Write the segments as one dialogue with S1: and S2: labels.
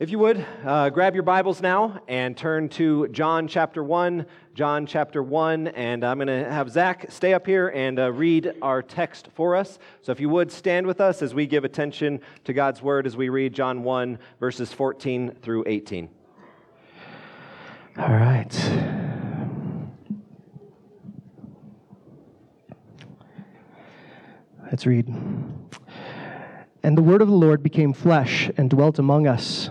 S1: If you would, uh, grab your Bibles now and turn to John chapter 1. John chapter 1, and I'm going to have Zach stay up here and uh, read our text for us. So if you would, stand with us as we give attention to God's word as we read John 1, verses 14 through 18.
S2: All right. Let's read. And the word of the Lord became flesh and dwelt among us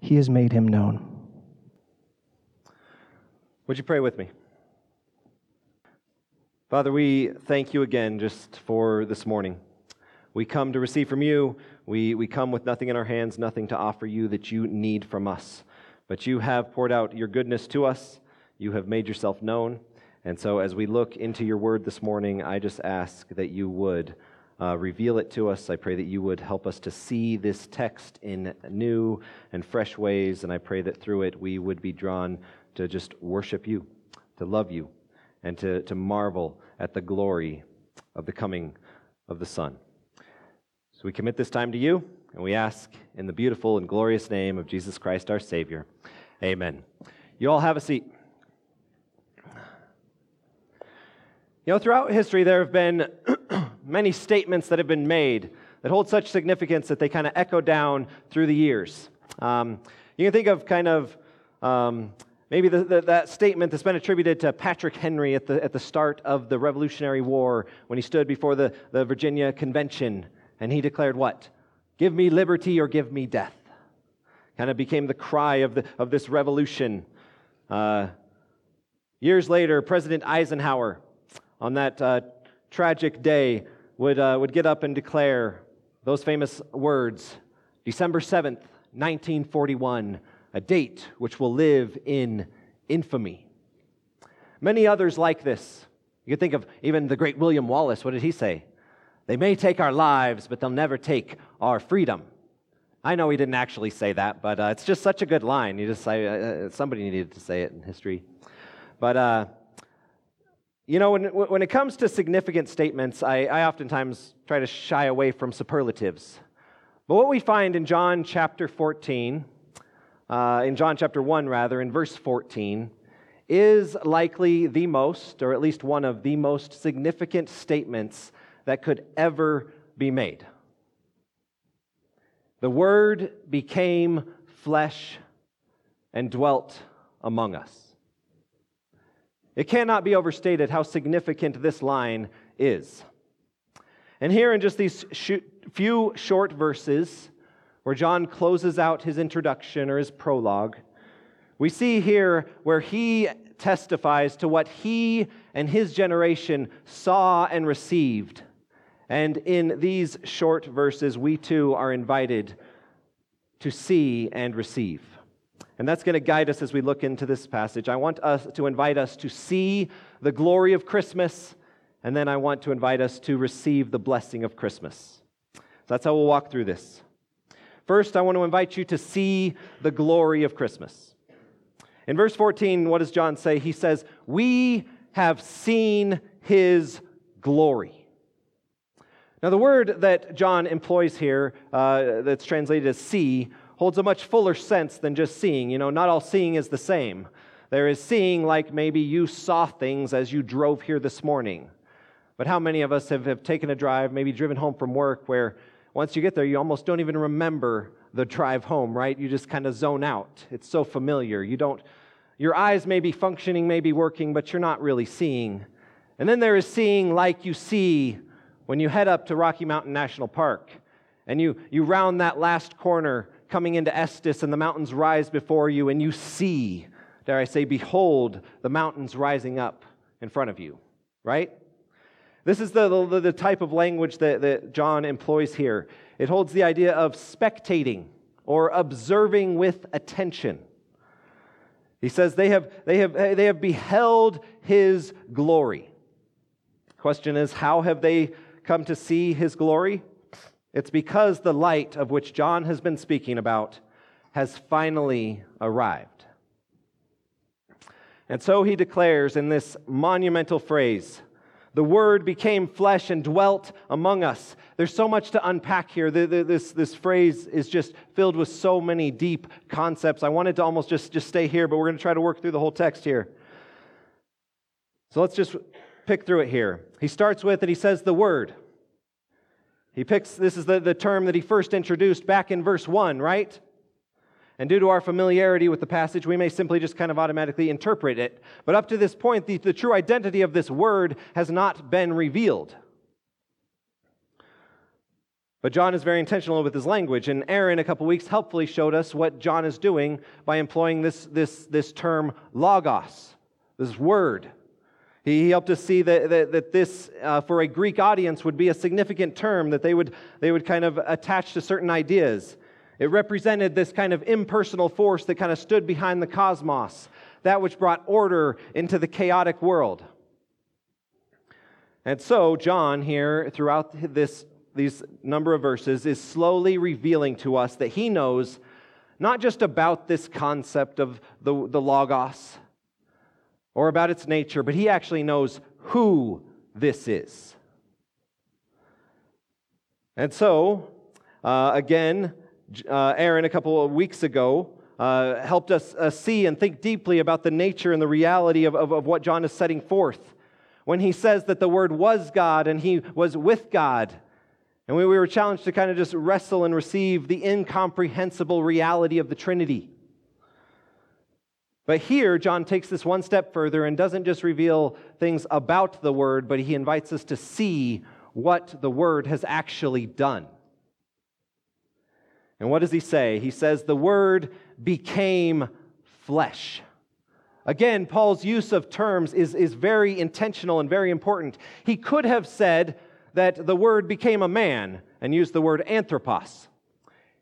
S2: he has made him known.
S1: Would you pray with me? Father, we thank you again just for this morning. We come to receive from you. We, we come with nothing in our hands, nothing to offer you that you need from us. But you have poured out your goodness to us. You have made yourself known. And so, as we look into your word this morning, I just ask that you would uh, reveal it to us. I pray that you would help us to see this text in new and fresh ways. And I pray that through it we would be drawn to just worship you, to love you, and to, to marvel at the glory of the coming of the Son. So we commit this time to you, and we ask in the beautiful and glorious name of Jesus Christ our Savior. Amen. You all have a seat. You know, throughout history, there have been many statements that have been made that hold such significance that they kind of echo down through the years. Um, you can think of kind of um, maybe the, the, that statement that's been attributed to Patrick Henry at the, at the start of the Revolutionary War when he stood before the, the Virginia Convention and he declared what? Give me liberty or give me death. Kind of became the cry of, the, of this revolution. Uh, years later, President Eisenhower, on that uh, tragic day, would, uh, would get up and declare those famous words December 7th, 1941, a date which will live in infamy. Many others like this. You can think of even the great William Wallace. What did he say? They may take our lives, but they'll never take our freedom. I know he didn't actually say that, but uh, it's just such a good line. You just uh, uh somebody needed to say it in history. But uh, you know, when, when it comes to significant statements, I, I oftentimes try to shy away from superlatives. But what we find in John chapter 14, uh, in John chapter 1, rather, in verse 14, is likely the most, or at least one of the most significant statements that could ever be made. The Word became flesh and dwelt among us. It cannot be overstated how significant this line is. And here, in just these few short verses, where John closes out his introduction or his prologue, we see here where he testifies to what he and his generation saw and received. And in these short verses, we too are invited to see and receive. And that's going to guide us as we look into this passage. I want us to invite us to see the glory of Christmas, and then I want to invite us to receive the blessing of Christmas. So that's how we'll walk through this. First, I want to invite you to see the glory of Christmas. In verse 14, what does John say? He says, We have seen his glory. Now, the word that John employs here, uh, that's translated as see, holds a much fuller sense than just seeing. You know, not all seeing is the same. There is seeing like maybe you saw things as you drove here this morning. But how many of us have, have taken a drive, maybe driven home from work, where once you get there, you almost don't even remember the drive home, right? You just kind of zone out. It's so familiar. You don't, your eyes may be functioning, may be working, but you're not really seeing. And then there is seeing like you see when you head up to Rocky Mountain National Park and you, you round that last corner coming into Estes and the mountains rise before you, and you see, dare I say, behold the mountains rising up in front of you, right? This is the, the, the type of language that, that John employs here. It holds the idea of spectating or observing with attention. He says they have, they have, they have beheld his glory. Question is, how have they come to see his glory? It's because the light of which John has been speaking about has finally arrived. And so he declares in this monumental phrase the Word became flesh and dwelt among us. There's so much to unpack here. This, this phrase is just filled with so many deep concepts. I wanted to almost just, just stay here, but we're going to try to work through the whole text here. So let's just pick through it here. He starts with, and he says, the Word. He picks, this is the, the term that he first introduced back in verse 1, right? And due to our familiarity with the passage, we may simply just kind of automatically interpret it. But up to this point, the, the true identity of this word has not been revealed. But John is very intentional with his language, and Aaron, a couple weeks, helpfully showed us what John is doing by employing this, this, this term logos, this word. He helped us see that, that, that this, uh, for a Greek audience, would be a significant term that they would, they would kind of attach to certain ideas. It represented this kind of impersonal force that kind of stood behind the cosmos, that which brought order into the chaotic world. And so, John, here throughout this, these number of verses, is slowly revealing to us that he knows not just about this concept of the, the Logos or about its nature, but he actually knows who this is. And so, uh, again, uh, Aaron, a couple of weeks ago, uh, helped us uh, see and think deeply about the nature and the reality of, of, of what John is setting forth. When he says that the Word was God and he was with God, and we, we were challenged to kind of just wrestle and receive the incomprehensible reality of the Trinity. But here, John takes this one step further and doesn't just reveal things about the Word, but he invites us to see what the Word has actually done. And what does he say? He says, The Word became flesh. Again, Paul's use of terms is, is very intentional and very important. He could have said that the Word became a man and used the word anthropos.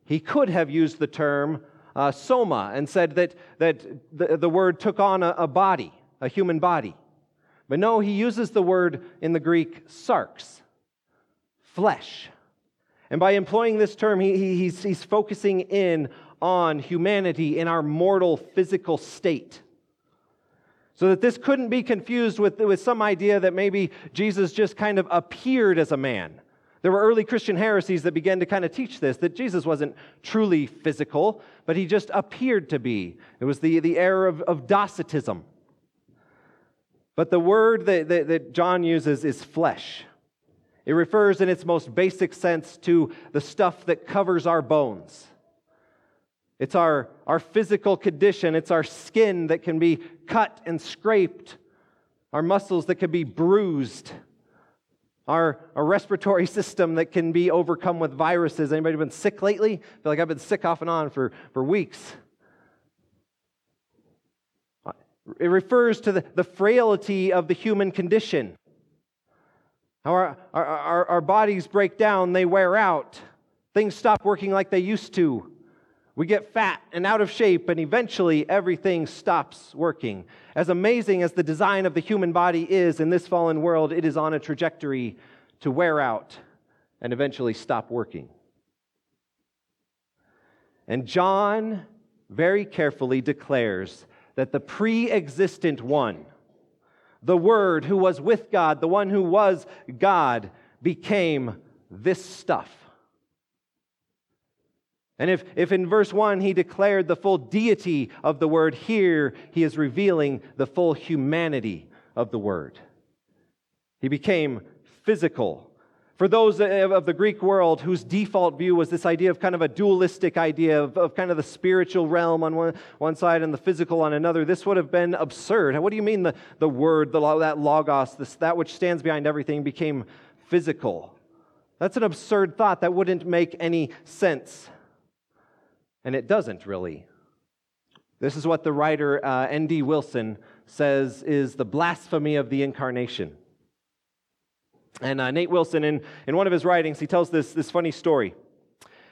S1: He could have used the term uh, soma and said that, that the, the word took on a, a body, a human body. But no, he uses the word in the Greek sarx, flesh. And by employing this term, he, he's, he's focusing in on humanity in our mortal physical state. So that this couldn't be confused with, with some idea that maybe Jesus just kind of appeared as a man. There were early Christian heresies that began to kind of teach this that Jesus wasn't truly physical, but he just appeared to be. It was the, the error of, of Docetism. But the word that, that, that John uses is flesh. It refers in its most basic sense to the stuff that covers our bones. It's our, our physical condition, it's our skin that can be cut and scraped, our muscles that can be bruised, our, our respiratory system that can be overcome with viruses. Anybody been sick lately? I feel like I've been sick off and on for, for weeks. It refers to the, the frailty of the human condition. Our, our, our, our bodies break down, they wear out. Things stop working like they used to. We get fat and out of shape, and eventually everything stops working. As amazing as the design of the human body is in this fallen world, it is on a trajectory to wear out and eventually stop working. And John very carefully declares that the pre existent one, the Word who was with God, the one who was God, became this stuff. And if, if in verse 1 he declared the full deity of the Word, here he is revealing the full humanity of the Word. He became physical for those of the Greek world whose default view was this idea of kind of a dualistic idea of, of kind of the spiritual realm on one, one side and the physical on another, this would have been absurd. What do you mean the, the word, the, that logos, this, that which stands behind everything became physical? That's an absurd thought. That wouldn't make any sense. And it doesn't really. This is what the writer uh, N.D. Wilson says is the blasphemy of the incarnation. And uh, Nate Wilson, in, in one of his writings, he tells this, this funny story.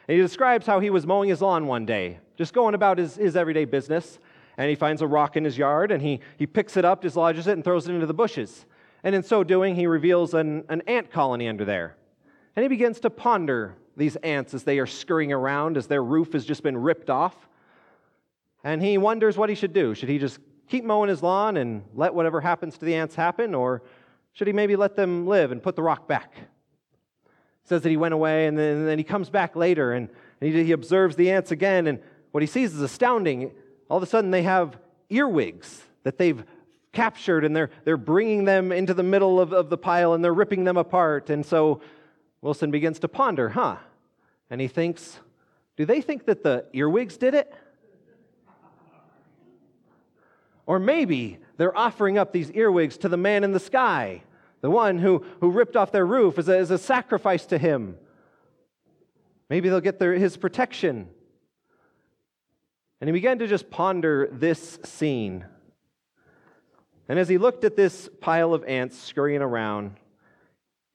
S1: And he describes how he was mowing his lawn one day, just going about his, his everyday business. And he finds a rock in his yard and he, he picks it up, dislodges it, and throws it into the bushes. And in so doing, he reveals an, an ant colony under there. And he begins to ponder these ants as they are scurrying around, as their roof has just been ripped off. And he wonders what he should do. Should he just keep mowing his lawn and let whatever happens to the ants happen? Or should he maybe let them live and put the rock back? It says that he went away and then, and then he comes back later and, and he, he observes the ants again. And what he sees is astounding. All of a sudden, they have earwigs that they've captured and they're, they're bringing them into the middle of, of the pile and they're ripping them apart. And so Wilson begins to ponder, huh? And he thinks, do they think that the earwigs did it? Or maybe they're offering up these earwigs to the man in the sky, the one who, who ripped off their roof as a, as a sacrifice to him. Maybe they'll get their, his protection. And he began to just ponder this scene. And as he looked at this pile of ants scurrying around,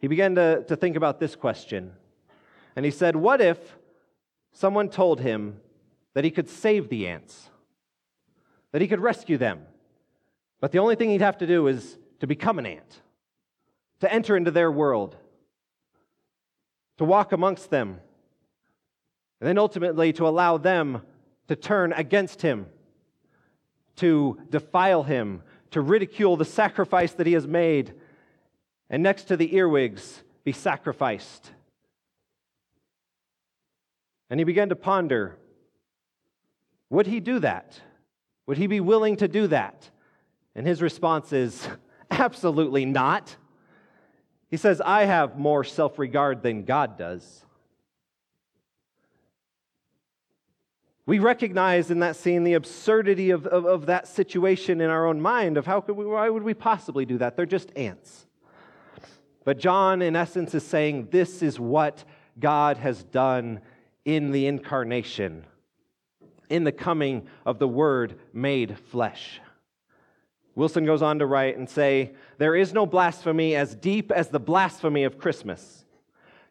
S1: he began to, to think about this question. And he said, What if someone told him that he could save the ants? that he could rescue them. But the only thing he'd have to do is to become an ant, to enter into their world, to walk amongst them, and then ultimately to allow them to turn against him, to defile him, to ridicule the sacrifice that he has made, and next to the earwigs, be sacrificed. And he began to ponder would he do that? Would he be willing to do that? And his response is absolutely not. He says, I have more self regard than God does. We recognize in that scene the absurdity of, of, of, that situation in our own mind of how could we, why would we possibly do that? They're just ants. But John, in essence, is saying this is what God has done in the incarnation in the coming of the Word made flesh. Wilson goes on to write and say, There is no blasphemy as deep as the blasphemy of Christmas.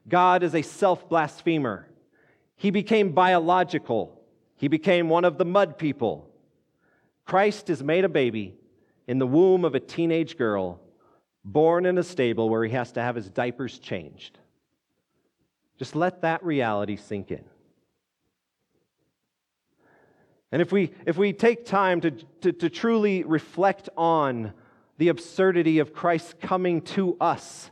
S1: God is a self blasphemer. He became biological, he became one of the mud people. Christ is made a baby in the womb of a teenage girl, born in a stable where he has to have his diapers changed. Just let that reality sink in. And if we, if we take time to, to, to truly reflect on the absurdity of Christ coming to us,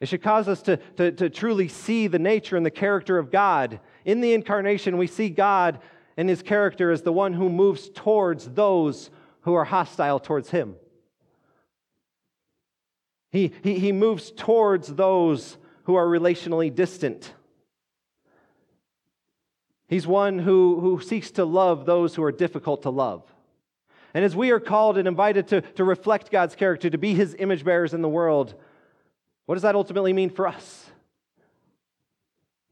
S1: it should cause us to, to, to truly see the nature and the character of God. In the incarnation, we see God and his character as the one who moves towards those who are hostile towards him. He, he, he moves towards those who are relationally distant. He's one who, who seeks to love those who are difficult to love. And as we are called and invited to, to reflect God's character, to be his image bearers in the world, what does that ultimately mean for us?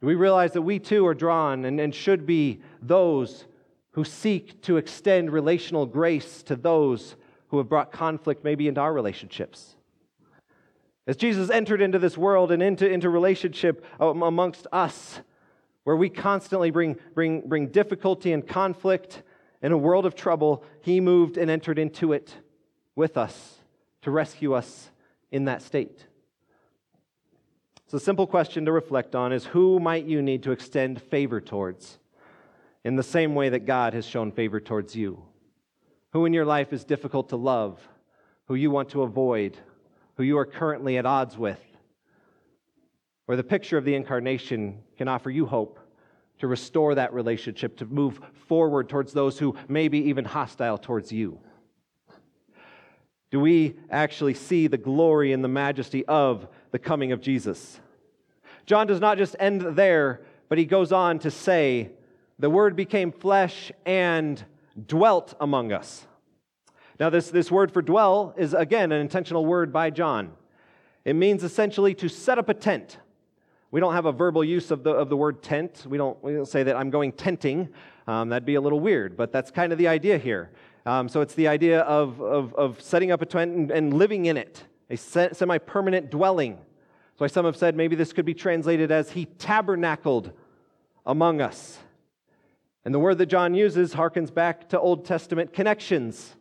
S1: Do we realize that we too are drawn and, and should be those who seek to extend relational grace to those who have brought conflict maybe into our relationships? As Jesus entered into this world and into, into relationship um, amongst us, where we constantly bring, bring, bring difficulty and conflict in a world of trouble, he moved and entered into it with us to rescue us in that state. So, a simple question to reflect on is who might you need to extend favor towards in the same way that God has shown favor towards you? Who in your life is difficult to love? Who you want to avoid? Who you are currently at odds with? Or the picture of the incarnation can offer you hope to restore that relationship, to move forward towards those who may be even hostile towards you? Do we actually see the glory and the majesty of the coming of Jesus? John does not just end there, but he goes on to say, The Word became flesh and dwelt among us. Now, this, this word for dwell is, again, an intentional word by John. It means essentially to set up a tent, we don't have a verbal use of the, of the word tent. We don't, we don't say that I'm going tenting. Um, that'd be a little weird, but that's kind of the idea here. Um, so it's the idea of, of, of setting up a tent and, and living in it, a semi permanent dwelling. So some have said maybe this could be translated as he tabernacled among us. And the word that John uses harkens back to Old Testament connections.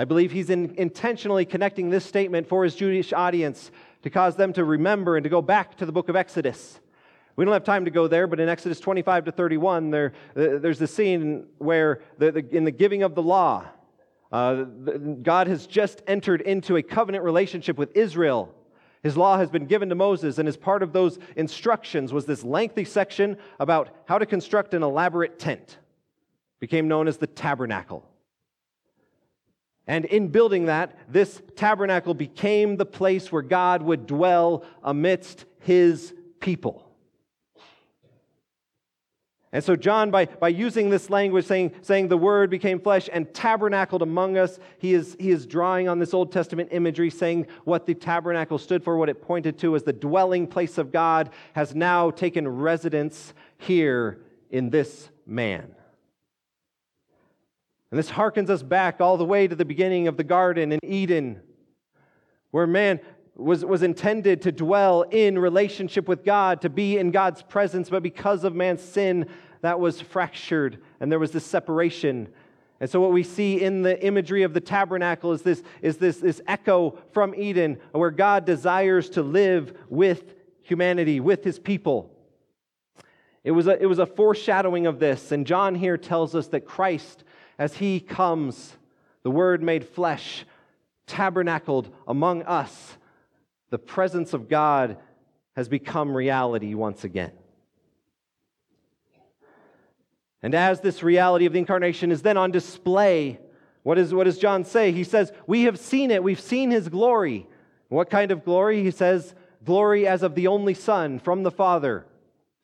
S1: I believe he's in, intentionally connecting this statement for his Jewish audience to cause them to remember and to go back to the book of Exodus. We don't have time to go there, but in Exodus 25 to 31, there, uh, there's the scene where, the, the, in the giving of the law, uh, God has just entered into a covenant relationship with Israel. His law has been given to Moses, and as part of those instructions was this lengthy section about how to construct an elaborate tent. It became known as the tabernacle. And in building that, this tabernacle became the place where God would dwell amidst his people. And so, John, by, by using this language, saying, saying the word became flesh and tabernacled among us, he is, he is drawing on this Old Testament imagery, saying what the tabernacle stood for, what it pointed to as the dwelling place of God, has now taken residence here in this man. And this harkens us back all the way to the beginning of the garden in Eden, where man was, was intended to dwell in relationship with God, to be in God's presence, but because of man's sin, that was fractured and there was this separation. And so, what we see in the imagery of the tabernacle is this, is this, this echo from Eden, where God desires to live with humanity, with his people. It was, a, it was a foreshadowing of this, and John here tells us that Christ, as he comes, the Word made flesh, tabernacled among us, the presence of God has become reality once again. And as this reality of the incarnation is then on display, what, is, what does John say? He says, We have seen it. We've seen his glory. What kind of glory? He says, Glory as of the only Son from the Father,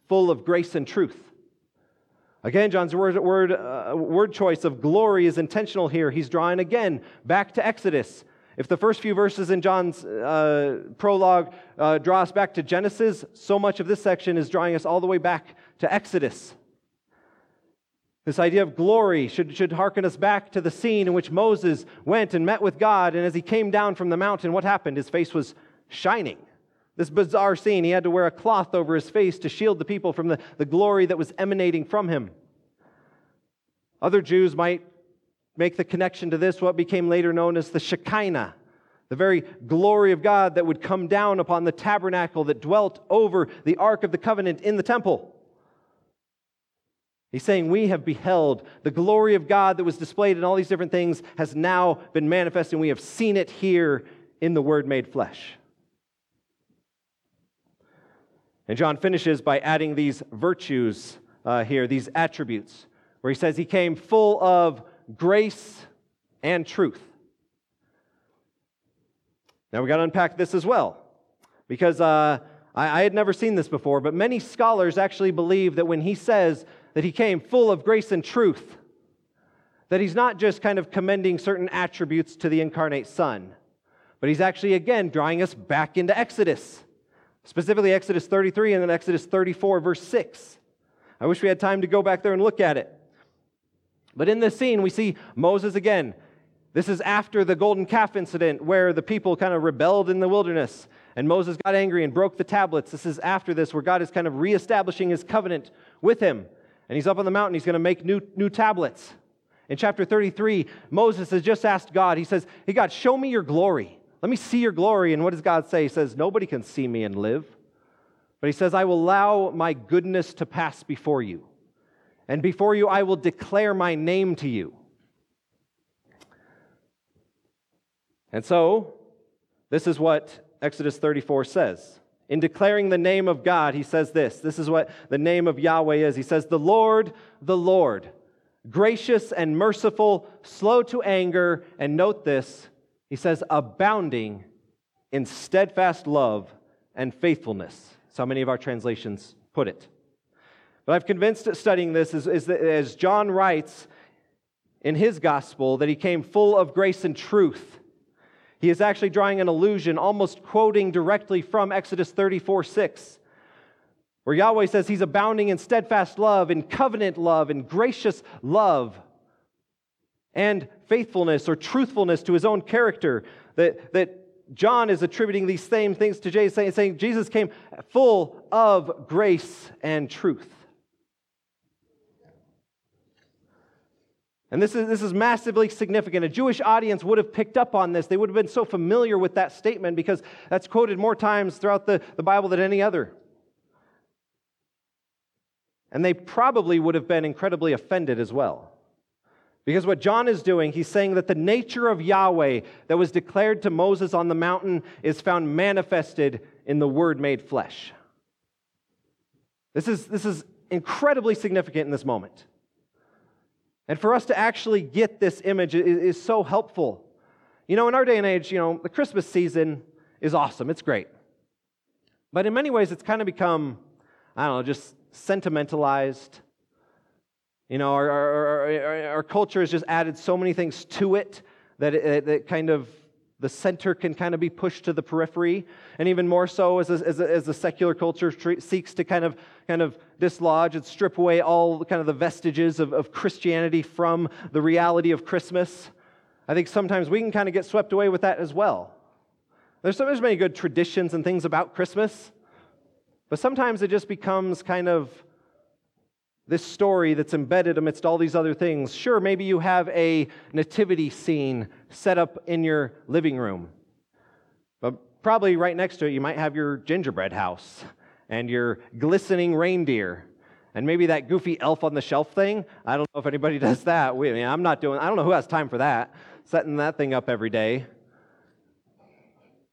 S1: full of grace and truth. Again, John's word, word, uh, word choice of glory is intentional here. He's drawing again back to Exodus. If the first few verses in John's uh, prologue uh, draw us back to Genesis, so much of this section is drawing us all the way back to Exodus. This idea of glory should, should hearken us back to the scene in which Moses went and met with God. And as he came down from the mountain, what happened? His face was shining. This bizarre scene, he had to wear a cloth over his face to shield the people from the, the glory that was emanating from him. Other Jews might make the connection to this, what became later known as the Shekinah, the very glory of God that would come down upon the tabernacle that dwelt over the Ark of the Covenant in the temple. He's saying, We have beheld the glory of God that was displayed in all these different things has now been manifest, and we have seen it here in the Word made flesh. And John finishes by adding these virtues uh, here, these attributes, where he says he came full of grace and truth. Now we got to unpack this as well, because uh, I, I had never seen this before, but many scholars actually believe that when he says that he came full of grace and truth, that he's not just kind of commending certain attributes to the incarnate Son, but he's actually, again, drawing us back into Exodus, specifically Exodus 33 and then Exodus 34, verse 6. I wish we had time to go back there and look at it. But in this scene, we see Moses again. This is after the golden calf incident where the people kind of rebelled in the wilderness and Moses got angry and broke the tablets. This is after this where God is kind of reestablishing his covenant with him. And he's up on the mountain, he's going to make new, new tablets. In chapter 33, Moses has just asked God, he says, Hey, God, show me your glory. Let me see your glory. And what does God say? He says, Nobody can see me and live. But he says, I will allow my goodness to pass before you and before you I will declare my name to you. And so, this is what Exodus 34 says. In declaring the name of God, he says this. This is what the name of Yahweh is. He says, The Lord, the Lord, gracious and merciful, slow to anger, and note this, he says, abounding in steadfast love and faithfulness. So many of our translations put it. But I've convinced studying this is, is that as John writes in his gospel that he came full of grace and truth. He is actually drawing an allusion, almost quoting directly from Exodus 34 6, where Yahweh says he's abounding in steadfast love, in covenant love, in gracious love, and faithfulness or truthfulness to his own character. That, that John is attributing these same things to Jesus, saying, saying Jesus came full of grace and truth. And this is, this is massively significant. A Jewish audience would have picked up on this. They would have been so familiar with that statement because that's quoted more times throughout the, the Bible than any other. And they probably would have been incredibly offended as well. Because what John is doing, he's saying that the nature of Yahweh that was declared to Moses on the mountain is found manifested in the Word made flesh. This is, this is incredibly significant in this moment. And for us to actually get this image is, is so helpful. You know, in our day and age, you know, the Christmas season is awesome, it's great. But in many ways, it's kind of become, I don't know, just sentimentalized. You know, our, our, our, our culture has just added so many things to it that it, it kind of the center can kind of be pushed to the periphery, and even more so as, as, as the secular culture seeks to kind of, kind of dislodge and strip away all kind of the vestiges of, of Christianity from the reality of Christmas. I think sometimes we can kind of get swept away with that as well. There's, so, there's many good traditions and things about Christmas, but sometimes it just becomes kind of this story that's embedded amidst all these other things. Sure, maybe you have a nativity scene set up in your living room, but probably right next to it, you might have your gingerbread house and your glistening reindeer. And maybe that goofy elf on the shelf thing. I don't know if anybody does that. We, I mean, I'm not doing, I don't know who has time for that, setting that thing up every day.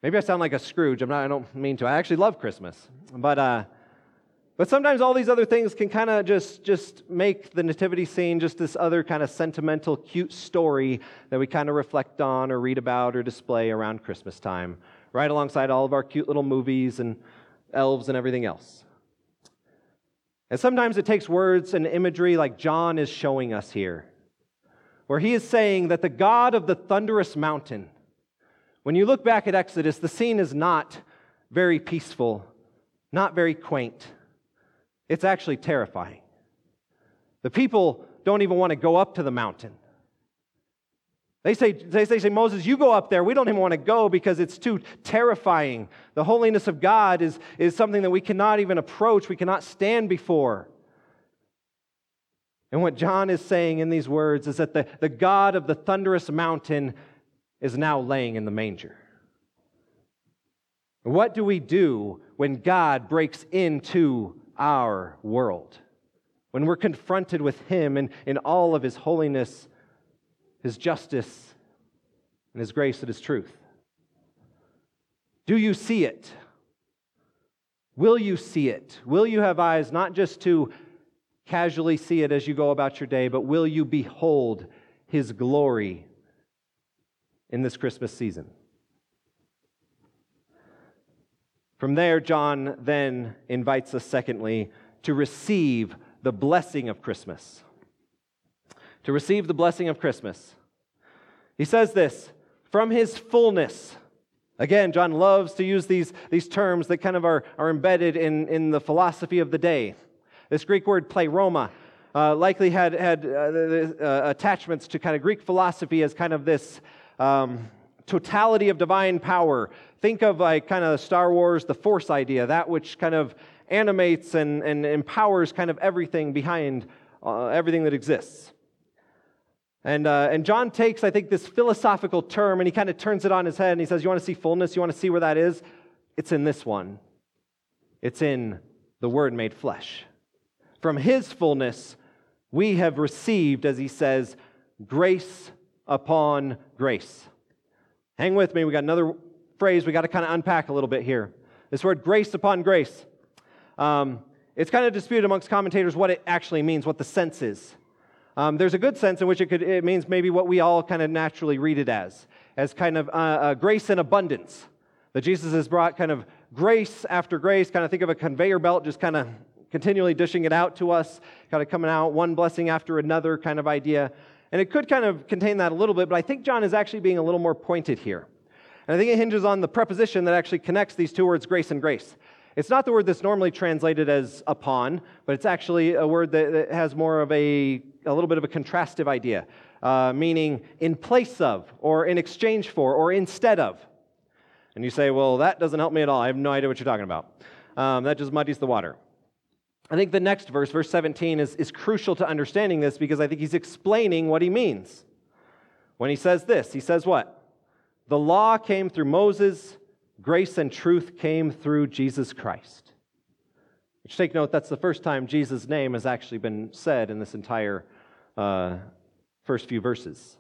S1: Maybe I sound like a Scrooge. I'm not, I don't mean to. I actually love Christmas. But, uh, but sometimes all these other things can kind of just, just make the nativity scene just this other kind of sentimental, cute story that we kind of reflect on or read about or display around Christmas time, right alongside all of our cute little movies and elves and everything else. And sometimes it takes words and imagery like John is showing us here, where he is saying that the God of the thunderous mountain, when you look back at Exodus, the scene is not very peaceful, not very quaint it's actually terrifying. The people don't even want to go up to the mountain. They say, they say, Moses, you go up there. We don't even want to go because it's too terrifying. The holiness of God is, is something that we cannot even approach, we cannot stand before. And what John is saying in these words is that the, the God of the thunderous mountain is now laying in the manger. What do we do when God breaks into our world. When we're confronted with Him and in all of His holiness, His justice, and His grace and His truth. Do you see it? Will you see it? Will you have eyes not just to casually see it as you go about your day, but will you behold His glory in this Christmas season? From there, John then invites us, secondly, to receive the blessing of Christmas. To receive the blessing of Christmas. He says this from his fullness. Again, John loves to use these, these terms that kind of are, are embedded in, in the philosophy of the day. This Greek word pleroma uh, likely had, had uh, uh, attachments to kind of Greek philosophy as kind of this um, totality of divine power. Think of like kind of Star Wars, the Force idea, that which kind of animates and, and empowers kind of everything behind uh, everything that exists. And, uh, and John takes, I think, this philosophical term and he kind of turns it on his head and he says, You want to see fullness? You want to see where that is? It's in this one. It's in the Word made flesh. From his fullness, we have received, as he says, grace upon grace. Hang with me. We got another phrase we got to kind of unpack a little bit here. This word grace upon grace. Um, it's kind of disputed amongst commentators what it actually means, what the sense is. Um, there's a good sense in which it, could, it means maybe what we all kind of naturally read it as, as kind of uh, uh, grace and abundance. That Jesus has brought kind of grace after grace, kind of think of a conveyor belt just kind of continually dishing it out to us, kind of coming out one blessing after another kind of idea. And it could kind of contain that a little bit, but I think John is actually being a little more pointed here. And I think it hinges on the preposition that actually connects these two words, grace and grace. It's not the word that's normally translated as upon, but it's actually a word that, has more of a, a little bit of a contrastive idea, uh, meaning in place of, or in exchange for, or instead of. And you say, well, that doesn't help me at all. I have no idea what you're talking about. Um, that just muddies the water. I think the next verse, verse 17, is, is crucial to understanding this because I think he's explaining what he means. When he says this, he says what? The law came through Moses, grace and truth came through Jesus Christ. Which take note, that's the first time Jesus' name has actually been said in this entire uh, first few verses.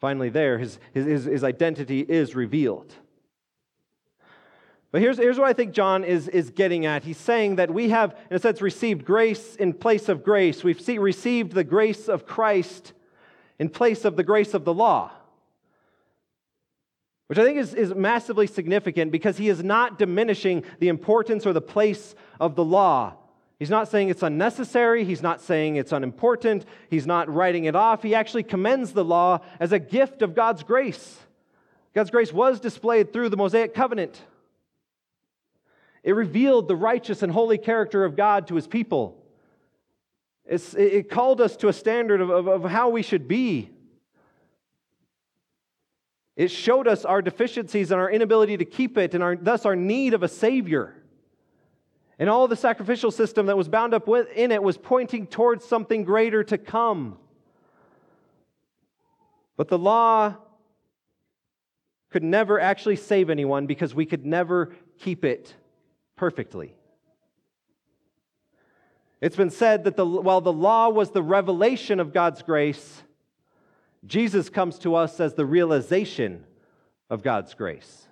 S1: Finally, there, his, his, his identity is revealed. But here's, here's what I think John is, is getting at. He's saying that we have, in a sense, received grace in place of grace. We've see, received the grace of Christ in place of the grace of the law which I think is, is massively significant because he is not diminishing the importance or the place of the law. He's not saying it's unnecessary. He's not saying it's unimportant. He's not writing it off. He actually commends the law as a gift of God's grace. God's grace was displayed through the Mosaic covenant. It revealed the righteous and holy character of God to his people. It's, it called us to a standard of, of, of how we should be. It showed us our deficiencies and our inability to keep it, and our, thus our need of a Savior. And all the sacrificial system that was bound up in it was pointing towards something greater to come. But the law could never actually save anyone because we could never keep it perfectly. It's been said that the, while the law was the revelation of God's grace, Jesus comes to us as the realization of God's grace.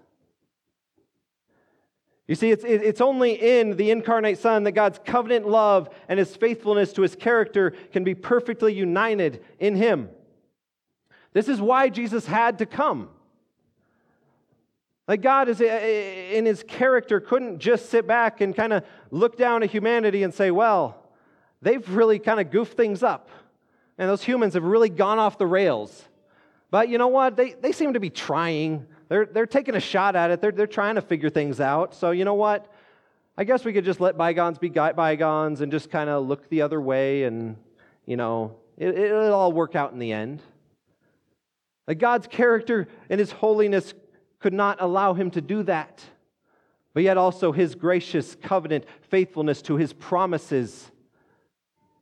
S1: You see, it's, it's only in the incarnate Son that God's covenant love and his faithfulness to his character can be perfectly united in him. This is why Jesus had to come. Like God is eh, eh, in his character couldn't just sit back and kind of look down at humanity and say, well, they've really kind of goofed things up. And those humans have really gone off the rails. But you know what? They, they seem to be trying. They're, they're taking a shot at it. They're, they're trying to figure things out. So, you know what? I guess we could just let bygones be bygones and just kind of look the other way and, you know, it, it'll all work out in the end. Like God's character and his holiness could not allow him to do that. But yet also his gracious covenant faithfulness to his promises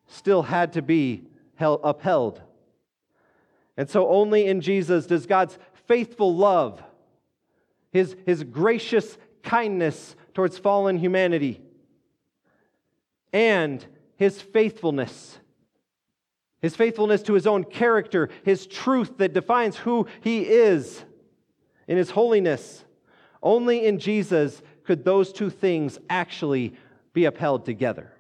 S1: still had to be upheld. And so only in Jesus does God's faithful love, his, his gracious kindness towards fallen humanity, and his faithfulness, his faithfulness to his own character, his truth that defines who he is in his holiness. Only in Jesus could those two things actually be upheld together.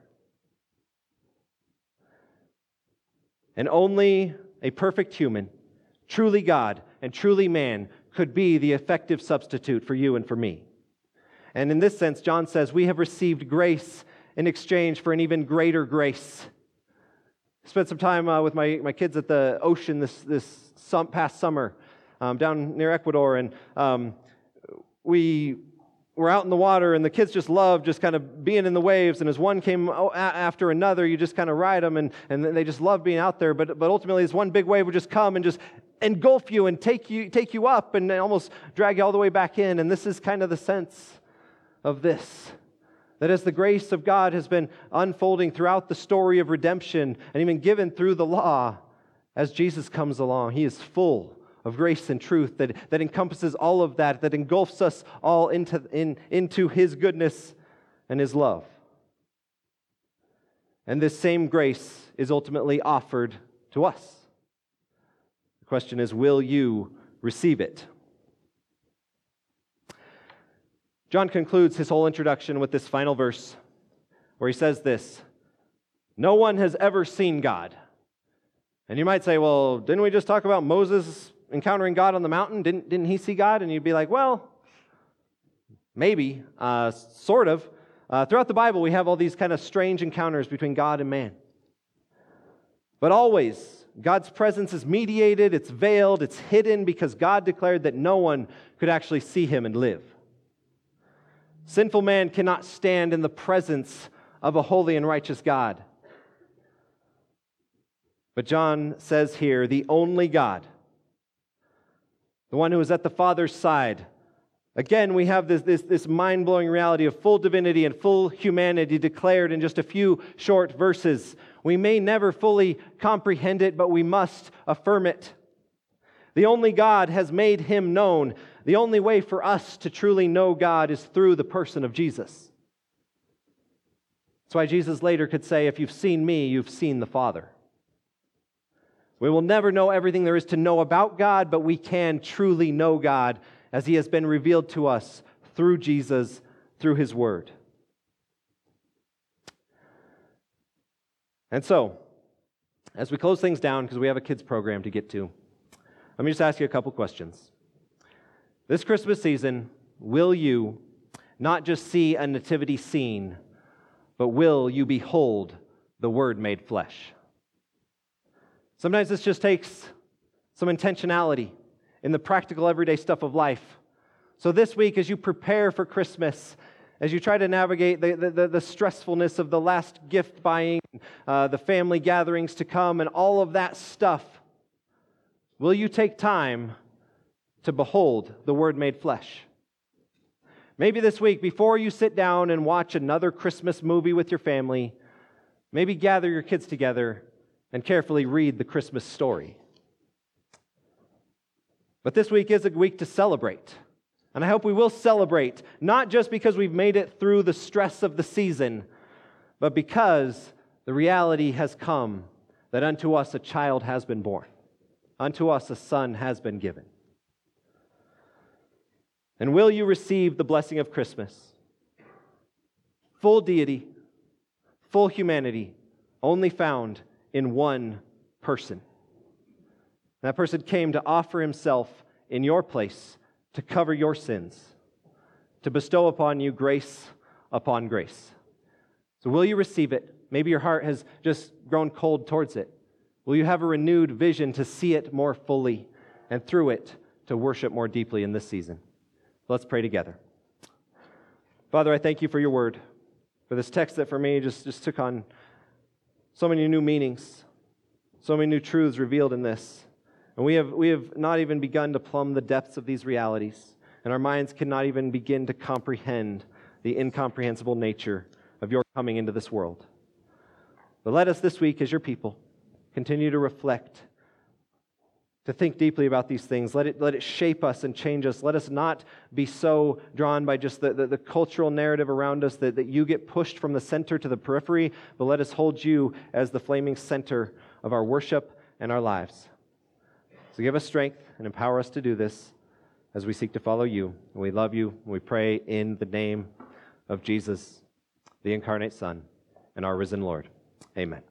S1: And only a perfect human, truly God and truly man, could be the effective substitute for you and for me. And in this sense, John says, we have received grace in exchange for an even greater grace. I spent some time uh, with my, my kids at the ocean this, this past summer um, down near Ecuador, and um, we we're out in the water and the kids just love just kind of being in the waves. And as one came after another you just kind of ride them and, and they just love being out there. But, but ultimately this one big wave would just come and just engulf you and take you, take you up and almost drag you all the way back in. And this is kind of the sense of this. That as the grace of god has been unfolding throughout the story of redemption and even given through the law as jesus comes along he is full of grace and truth that, that encompasses all of that, that engulfs us all into, in, into His goodness and His love. And this same grace is ultimately offered to us. The question is will you receive it? John concludes his whole introduction with this final verse where he says this No one has ever seen God. And you might say, well, didn't we just talk about Moses encountering God on the mountain? Didn't, didn't he see God? And you'd be like, well, maybe, uh, sort of. Uh, throughout the Bible, we have all these kind of strange encounters between God and man. But always, God's presence is mediated, it's veiled, it's hidden because God declared that no one could actually see him and live. Sinful man cannot stand in the presence of a holy and righteous God. But John says here, the only God the one who is at the Father's side, Again, we have this, this, this mind blowing reality of full divinity and full humanity declared in just a few short verses. We may never fully comprehend it, but we must affirm it. The only God has made him known. The only way for us to truly know God is through the person of Jesus. That's why Jesus later could say, If you've seen me, you've seen the Father. We will never know everything there is to know about God, but we can truly know God as he has been revealed to us through Jesus, through his word. And so, as we close things down, because we have a kids program to get to, let me just ask you a couple questions. This Christmas season, will you not just see a nativity scene, but will you behold the Word made flesh? Sometimes this just takes some intentionality in the practical, everyday stuff of life. So, this week, as you prepare for Christmas, as you try to navigate the, the, the stressfulness of the last gift buying, uh, the family gatherings to come, and all of that stuff, will you take time to behold the Word made flesh? Maybe this week, before you sit down and watch another Christmas movie with your family, maybe gather your kids together and carefully read the Christmas story. But this week is a week to celebrate. And I hope we will celebrate, not just because we've made it through the stress of the season, but because the reality has come that unto us a child has been born, unto us a son has been given. And will you receive the blessing of Christmas? Full deity, full humanity, only found in one person. That person came to offer himself in your place to cover your sins, to bestow upon you grace upon grace. So, will you receive it? Maybe your heart has just grown cold towards it. Will you have a renewed vision to see it more fully and through it to worship more deeply in this season? Let's pray together. Father, I thank you for your word, for this text that for me just, just took on so many new meanings, so many new truths revealed in this. And we have, we have not even begun to plumb the depths of these realities, and our minds cannot even begin to comprehend the incomprehensible nature of your coming into this world. But let us this week, as your people, continue to reflect to think deeply about these things. Let it, let it shape us and change us. Let us not be so drawn by just the, the, the, cultural narrative around us that, that you get pushed from the center to the periphery, but let us hold you as the flaming center of our worship and our lives. So give us strength and empower us to do this as we seek to follow you. We love you. And we pray in the name of Jesus, the incarnate Son, and our risen Lord. Amen.